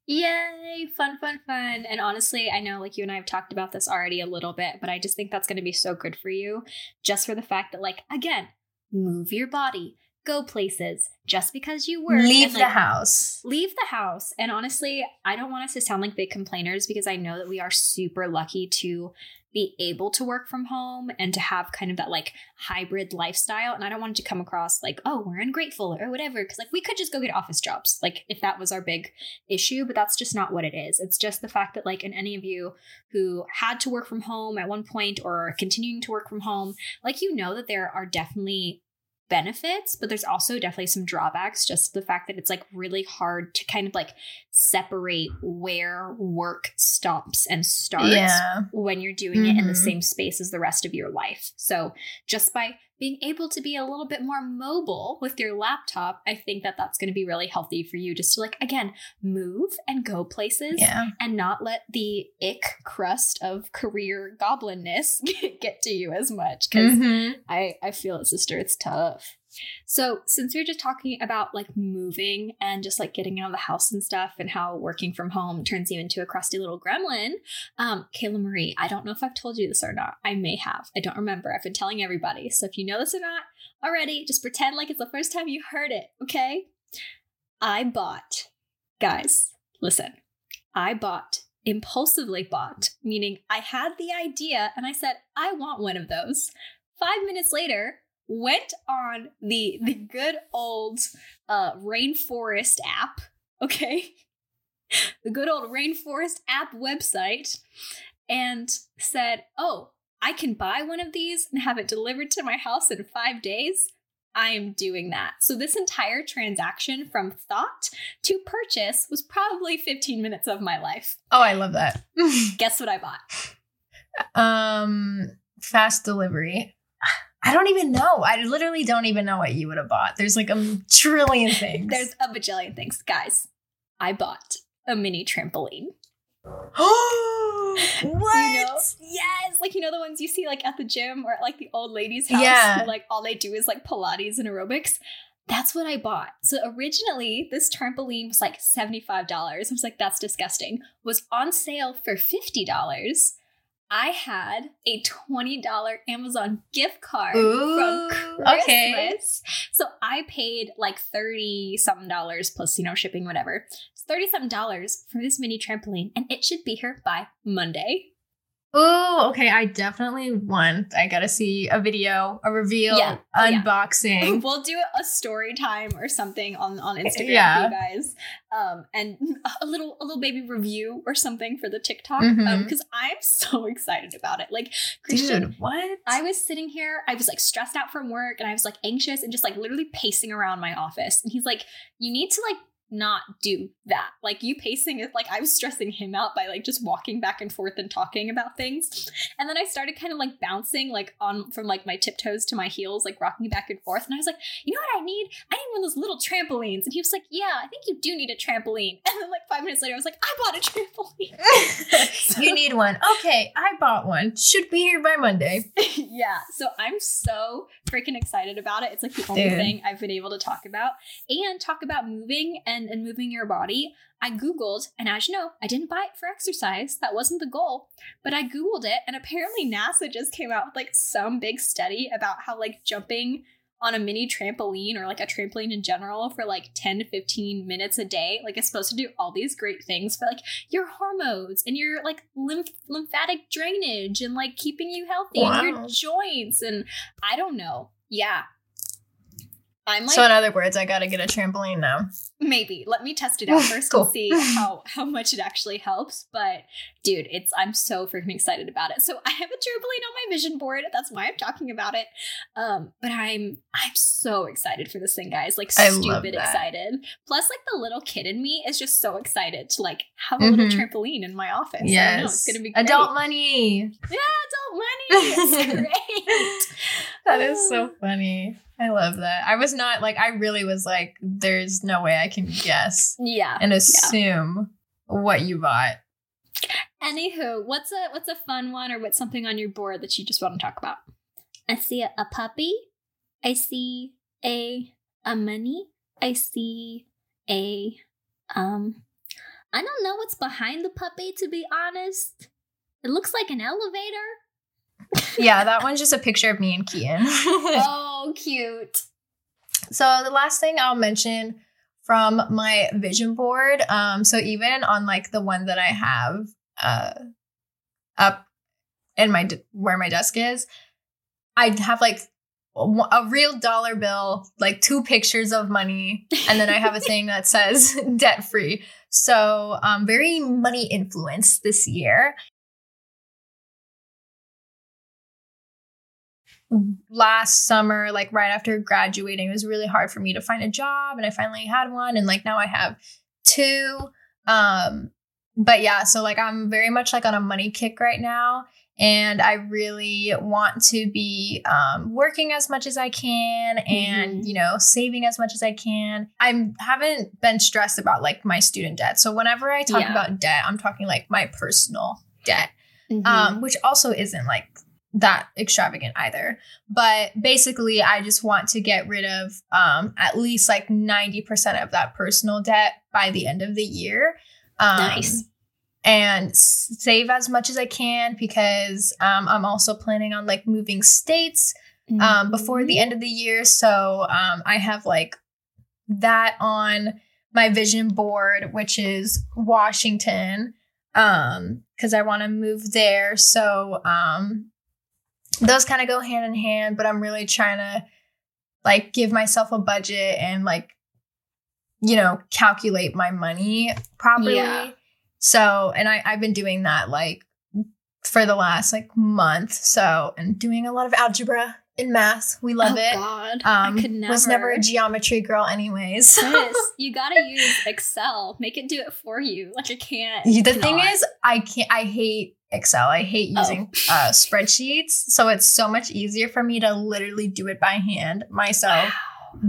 Yay, fun, fun, fun. And honestly, I know like you and I have talked about this already a little bit, but I just think that's going to be so good for you just for the fact that, like, again, move your body, go places just because you work. leave the like, house Leave the house. And honestly, I don't want us to sound like big complainers because I know that we are super lucky to be able to work from home and to have kind of that like hybrid lifestyle. And I don't want it to come across like, oh, we're ungrateful or whatever. Cause like we could just go get office jobs, like if that was our big issue, but that's just not what it is. It's just the fact that, like, in any of you who had to work from home at one point or are continuing to work from home, like, you know that there are definitely benefits, but there's also definitely some drawbacks. Just the fact that it's like really hard to kind of like separate where work stops and starts yeah when you're doing it in the Mhm. same space as the rest of your life. So just by being able to be a little bit more mobile with your laptop, I think that that's going to be really healthy for you just to like again move and go places yeah and not let the ick crust of career goblinness get to you as much because Mhm. I I feel it, sister. It's tough. So since we are just talking about like moving and just like getting out of the house and stuff, and how working from home turns you into a crusty little gremlin, um, Kayla Marie, I don't know if I've told you this or not. I may have. I don't remember. I've been telling everybody. So if you know this or not already, just pretend like it's the first time you heard it. Okay? I bought, guys. Listen, I bought impulsively bought, meaning I had the idea and I said, I want one of those. Five minutes later, went on the the good old uh rainforest app, okay? the good old rainforest app website and said, "Oh, I can buy one of these and have it delivered to my house in 5 days." I am doing that. So this entire transaction from thought to purchase was probably 15 minutes of my life. oh i love that Guess what I bought? um fast delivery i don't even know i literally don't even know what you would have bought there's like a trillion things There's a bajillion things. Guys, I bought a mini trampoline. what You know? Yes, like you know the ones you see like at the gym or at like the old lady's house. Yeah. who, like all they do is like Pilates and aerobics. That's what I bought. So originally, this trampoline was like $75. I was like, that's disgusting. Was on sale for $50. I had a $20 Amazon gift card Ooh, from Christmas. okay. So I paid like 30 something dollars plus, you know, shipping, whatever. It's 30 something dollars for this mini trampoline, and it should be here by Monday. Ooh, okay. I definitely want. I gotta see a video, a reveal, Yeah. Oh, yeah. unboxing. We'll do a story time or something on on eh, Instagram Yeah. for you guys, um, and a little a little baby review or something for the TikTok um, mm-hmm. because I'm so excited about it. Like Christian, Dude, what? I was sitting here, I was like stressed out from work and I was like anxious and just like literally pacing around my office. And he's like, You need to like not do that. Like you pacing it, like I was stressing him out by like just walking back and forth and talking about things. And then I started kind of like bouncing like on from like my tiptoes to my heels, like rocking back and forth. And I was like, you know what I need? I need one of those little trampolines. And he was like, yeah, I think you do need a trampoline. And then like five minutes later, I was like, I bought a trampoline. you need one. Okay, I bought one. Should be here by Monday. yeah. So I'm so freaking excited about it. It's like the only Dude. thing I've been able to talk about and talk about moving and, and moving your body. I Googled, and as you know, I didn't buy it for exercise. That wasn't the goal. But I Googled it, and apparently NASA just came out with like some big study about how like jumping on a mini trampoline or like a trampoline in general for like 10 to 15 minutes a day like it's supposed to do all these great things for like your hormones and your like lymph- lymphatic drainage and like keeping you healthy and your joints and i don't know yeah i'm like so in other words, I gotta get a trampoline now. Maybe. Let me test it out first Cool. and see how how much it actually helps. But dude it's i'm so freaking excited about it. So i have a trampoline on my vision board. That's why i'm talking about it. Um but i'm i'm so excited for this thing guys. Like I stupid excited. Plus like the little kid in me is just so excited to like have a little Mhm. trampoline in my office. Know, it's gonna be great. adult money. yeah adult money. It's great. That is so funny. I love that. I was not like I really was like, there's no way I can guess yeah and assume what you bought. Anywho, what's a what's a fun one or what's something on your board that you just want to talk about? I see a, a puppy. I see a a money. I see a um I don't know what's behind the puppy to be honest. It looks like an elevator. Yeah, that one's just a picture of me and Kian. oh, cute. So the last thing I'll mention from my vision board, um, so even on like the one that I have uh up in my where my desk is, I have like a a real dollar bill, like two pictures of money, and then I have a thing that says debt free. So um very money influenced this year. Last summer, like right after graduating, it was really hard for me to find a job and I finally had one and like now I have two. Um but yeah, so like I'm very much like on a money kick right now and I really want to be um working as much as I can and Mhm. you know, saving as much as I can. I haven't been stressed about like my student debt. So whenever I talk Yeah. about debt, I'm talking like my personal debt Mhm. um, which also isn't like that extravagant either. But basically, I just want to get rid of um, at least like 90% of that personal debt by the end of the year. Um, Nice. And save as much as I can because um, I'm also planning on like moving states um, before the end of the year. So um, I have like that on my vision board, which is Washington, um, because I want to move there. So um, those kind of go hand in hand, but I'm really trying to like give myself a budget and like you know calculate my money properly. Yeah. So, and I I've been doing that like for the last like month. So, and doing a lot of algebra in math. We love oh, it. God. Um, I could never. was never a geometry girl, anyways. Sis, you gotta use Excel. Make it do it for you. Like I can't. the thing is, I can't. I hate Excel. I hate Oh. using uh, spreadsheets. So it's so much easier for me to literally do it by hand myself.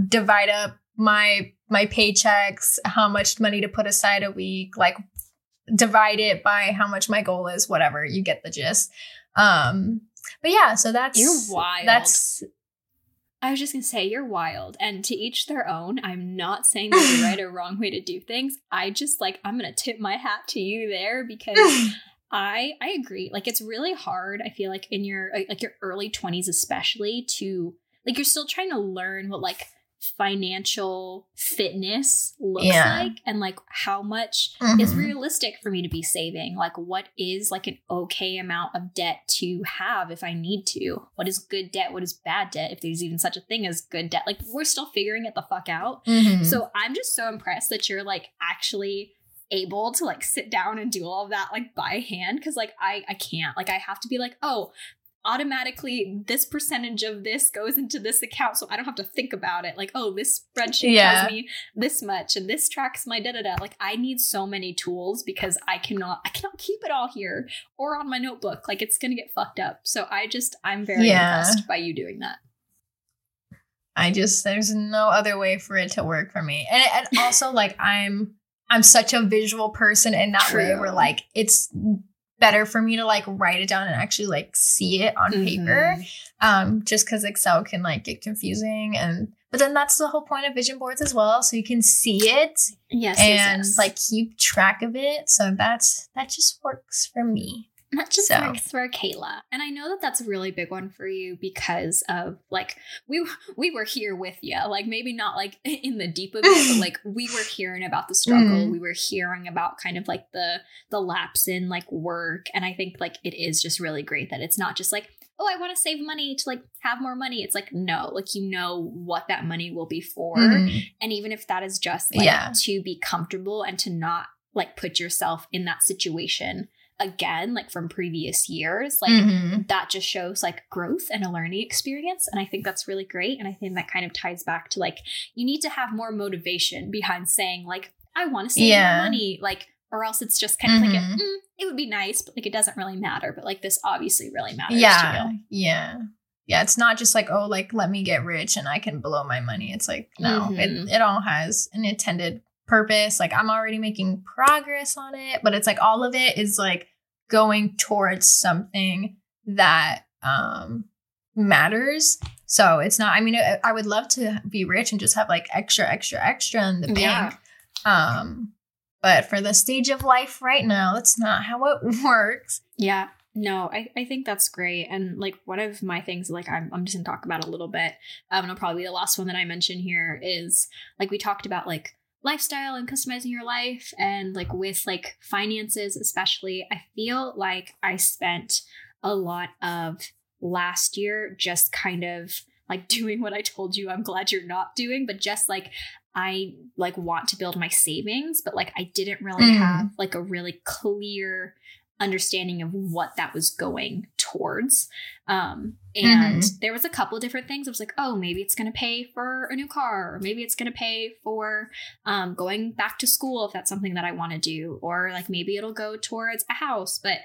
Divide up my my paychecks, how much money to put aside a week, like divide it by how much my goal is. Whatever you get the gist. Um, but yeah, so that's You're wild. That's I was just gonna say you're wild, and to each their own. I'm not saying there's a right or wrong way to do things. I just like I'm gonna tip my hat to you there because I I agree. Like it's really hard. I feel like in your like your early 20s especially to like you're still trying to learn what like financial fitness looks Yeah. like and like how much is Mhm. realistic for me to be saving? Like, what is like an okay amount of debt to have if I need to? What is good debt? What is bad debt? If there's even such a thing as good debt, like we're still figuring it the fuck out. Mhm. So I'm just so impressed that you're like actually able to like sit down and do all of that like by hand because like I I can't like I have to be like oh automatically this percentage of this goes into this account so I don't have to think about it. Like, oh, this spreadsheet Yeah. tells me this much and this tracks my da da da. Like I need so many tools because I cannot I cannot keep it all here or on my notebook. Like it's gonna get fucked up. So I just I'm very Yeah. impressed by you doing that. I just there's no other way for it to work for me. And and also like I'm I'm such a visual person in that way True. where like it's better for me to like write it down and actually like see it on paper. Um just cuz Excel can like get confusing and but then that's the whole point of vision boards as well so you can see it Yes, and yes, yes. like keep track of it. So that's that just works for me. That just So. works for Kayla. And I know that that's a really big one for you because of like we we were here with you. Like maybe not like in the deep of it, but like we were hearing about the struggle. Mhm. We were hearing about kind of like the the lapse in like work. And I think like it is just really great that it's not just like, oh, I want to save money to like have more money. It's like no, like you know what that money will be for. Mhm. And even if that is just like Yeah. to be comfortable and to not like put yourself in that situation again, like from previous years, like Mhm. that just shows like growth and a learning experience. And I think that's really great. And I think that kind of ties back to like, you need to have more motivation behind saying, like, I want to save Yeah. more money. Like, or else it's just kind of like, a, Mhm. mm, it would be nice, but like it doesn't really matter. But like this obviously really matters yeah yeah yeah it's not just like oh like let me get rich and i can blow my money it's like no Mhm. it, it all has an intended purpose like i'm already making progress on it but it's like all of it is like going towards something that um matters so it's not i mean i I would love to be rich and just have like extra extra extra in the bank Yeah. um but for the stage of life right now that's not how it works Yeah. No, I, I think that's great. And like one of my things, like I'm, I'm just gonna talk about a little bit. Um, and it'll probably be the last one that I mention here is like we talked about like lifestyle and customizing your life and like with like finances especially. I feel like I spent a lot of last year just kind of like doing what I told you I'm glad you're not doing, but just like I like want to build my savings, but like I didn't really Mhm. have like a really clear understanding of what that was going towards. Um, and there was a couple of different things. I was like, oh, maybe it's going to pay for a new car, or maybe it's going to pay for um, going back to school if that's something that I want to do, or like maybe it'll go towards a house. But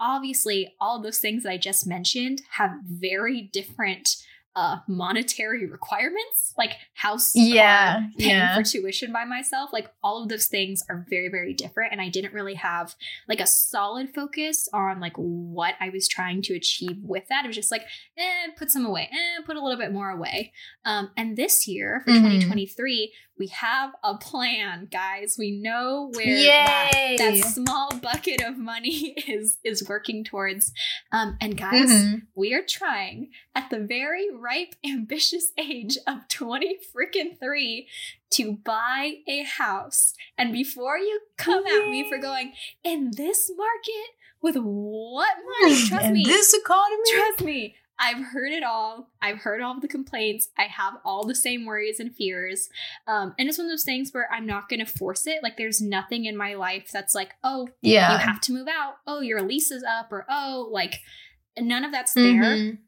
obviously, all those things that I just mentioned have very different uh monetary requirements like house Yeah, car, paying yeah. for tuition by myself like all of those things are very very different and i didn't really have like a solid focus on like what i was trying to achieve with that it was just like eh put some away eh put a little bit more away um and this year for Mhm. 2023 we have a plan guys we know where that, that small bucket of money is is working towards um and guys Mhm. we are trying at the very ripe, ambitious age of 20 freaking three to buy a house. And before you come at me for going, in this market, with what money? Trust In me. this economy. Trust me. I've heard it all. I've heard all of the complaints. I have all the same worries and fears. Um, and it's one of those things where I'm not going to force it. Like, there's nothing in my life that's like, oh, yeah. you have to move out. Oh, your lease is up, or oh, like none of that's there.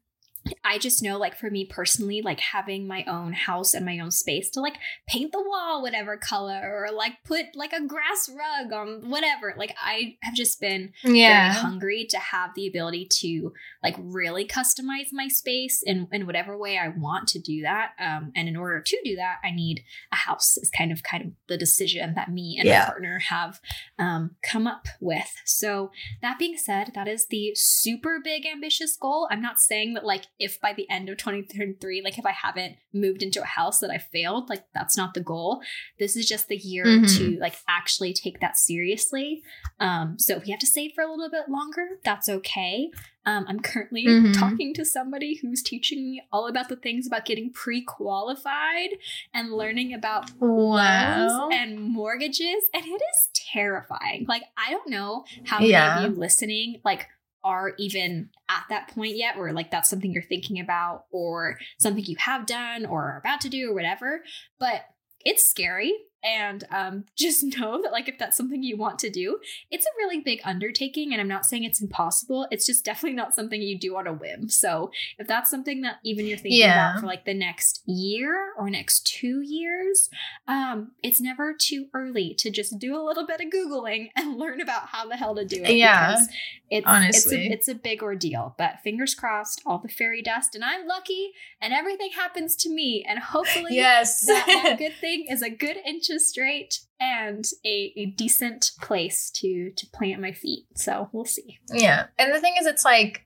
I just know, like, for me personally, like having my own house and my own space to like paint the wall whatever color or like put like a grass rug on whatever. Like, I have just been Yeah. very hungry to have the ability to like really customize my space in, in whatever way I want to do that. Um, and in order to do that, I need a house is kind of kind of the decision that me and Yeah. my partner have um, come up with. So that being said, that is the super big ambitious goal. I'm not saying that like if by the end of 2033, like if I haven't moved into a house that I failed, like that's not the goal. This is just the year Mhm. to like actually take that seriously. Um, so if we have to save for a little bit longer, that's okay. Um, I'm currently Mhm. talking to somebody who's teaching me all about the things about getting pre-qualified and learning about Wow. loans and mortgages, and it is terrifying. Like I don't know how many Yeah. of you listening like are even at that point yet where like that's something you're thinking about or something you have done or are about to do or whatever. But it's scary And um, just know that, like, if that's something you want to do, it's a really big undertaking. And I'm not saying it's impossible. It's just definitely not something you do on a whim. So, if that's something that even you're thinking Yeah. about for like the next year or next two years, um, it's never too early to just do a little bit of Googling and learn about how the hell to do it. Yeah, because it's, honestly. it's a, it's a big ordeal. But fingers crossed, all the fairy dust, and I'm lucky, and everything happens to me. And hopefully, yes. that, that good thing is a good interest rate and a, a decent place to to plant my feet. So we'll see. Yeah. And the thing is, it's like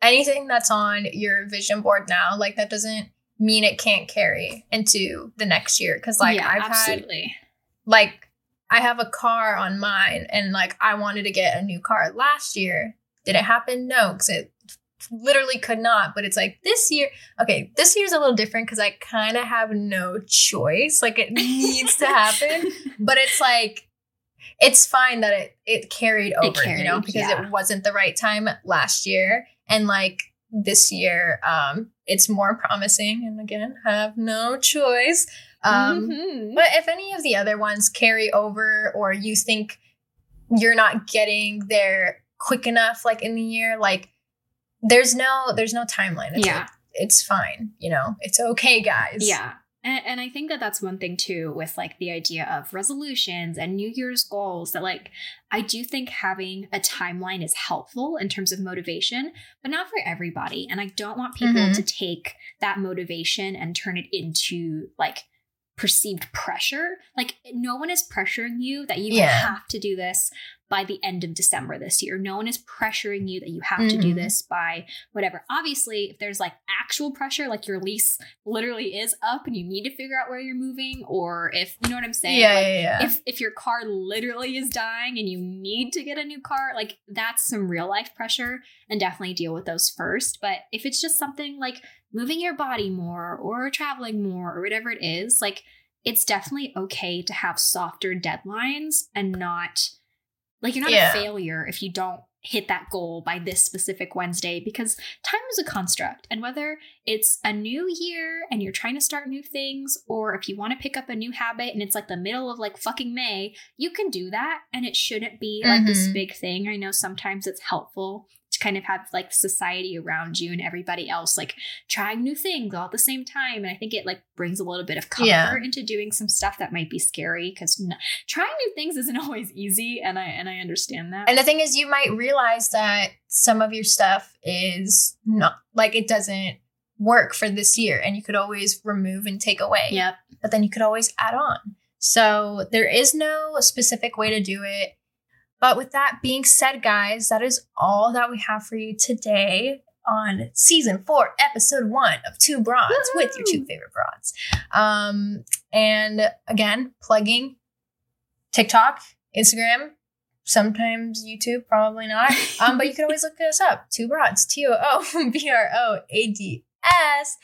anything that's on your vision board now, like that doesn't mean it can't carry into the next year. Cause like yeah, I've had, like, I have a car on mine and like I wanted to get a new car last year. Did it happen? No, because it literally could not. But it's like this year, okay, this year's a little different because I kind of have no choice. Like it needs to happen. but it's like it's fine that it it carried over, you know, because yeah. it wasn't the right time last year, and like this year, um, it's more promising. And again, have no choice. Um, Mhm. but if any of the other ones carry over, or you think you're not getting there quick enough, like in the year, like there's no there's no timeline. It's yeah. like, it's fine. You know, it's okay, guys. Yeah. And, and I think that that's one thing too with like the idea of resolutions and New Year's goals that like I do think having a timeline is helpful in terms of motivation, but not for everybody. And I don't want people Mhm. to take that motivation and turn it into like perceived pressure. Like no one is pressuring you that you Yeah. have to do this by the end of December this year. No one is pressuring you that you have to do Mhm. this by whatever. Obviously, if there's like actual pressure, like your lease literally is up and you need to figure out where you're moving, or if you know what I'm saying, Yeah, like, yeah, yeah. if if your car literally is dying and you need to get a new car, like that's some real life pressure and definitely deal with those first. But if it's just something like moving your body more or traveling more or whatever it is, like it's definitely okay to have softer deadlines and not like you're not Yeah. a failure if you don't hit that goal by this specific Wednesday because time is a construct. And whether it's a new year and you're trying to start new things, or if you want to pick up a new habit and it's like the middle of like fucking May, you can do that. And it shouldn't be like this Mhm. big thing. I know sometimes it's helpful kind of have like society around you and everybody else like trying new things all at the same time. And I think it like brings a little bit of comfort Yeah. into doing some stuff that might be scary because n- trying new things isn't always easy. And I and I understand that. And the thing is, you might realize that some of your stuff is not like it doesn't work for this year, and you could always remove and take away. yep. But then you could always add on. So there is no specific way to do it. But with that being said, guys, that is all that we have for you today on season four, episode one of Two Broads with your two favorite broads. Um, and again, plugging TikTok, Instagram, sometimes YouTube, probably not. Um, but you can always look us up. Two broads, T O O B R O A D S.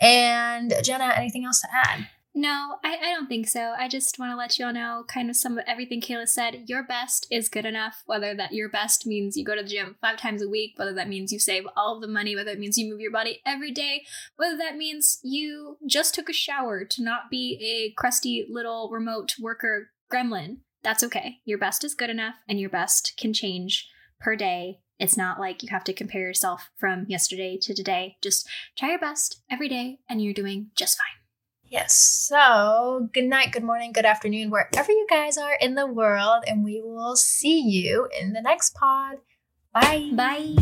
And Jenna, anything else to add? No, I, I don't think so. I just want to let you all know kind of some of everything Kayla said. Your best is good enough, whether that your best means you go to the gym five times a week, whether that means you save all the money, whether it means you move your body every day, whether that means you just took a shower to not be a crusty little remote worker gremlin. That's okay. Your best is good enough, and your best can change per day. It's not like you have to compare yourself from yesterday to today. Just try your best every day, and you're doing just fine. Yes. So, good night, good morning, good afternoon, wherever you guys are in the world. And we will see you in the next pod. Bye. Bye.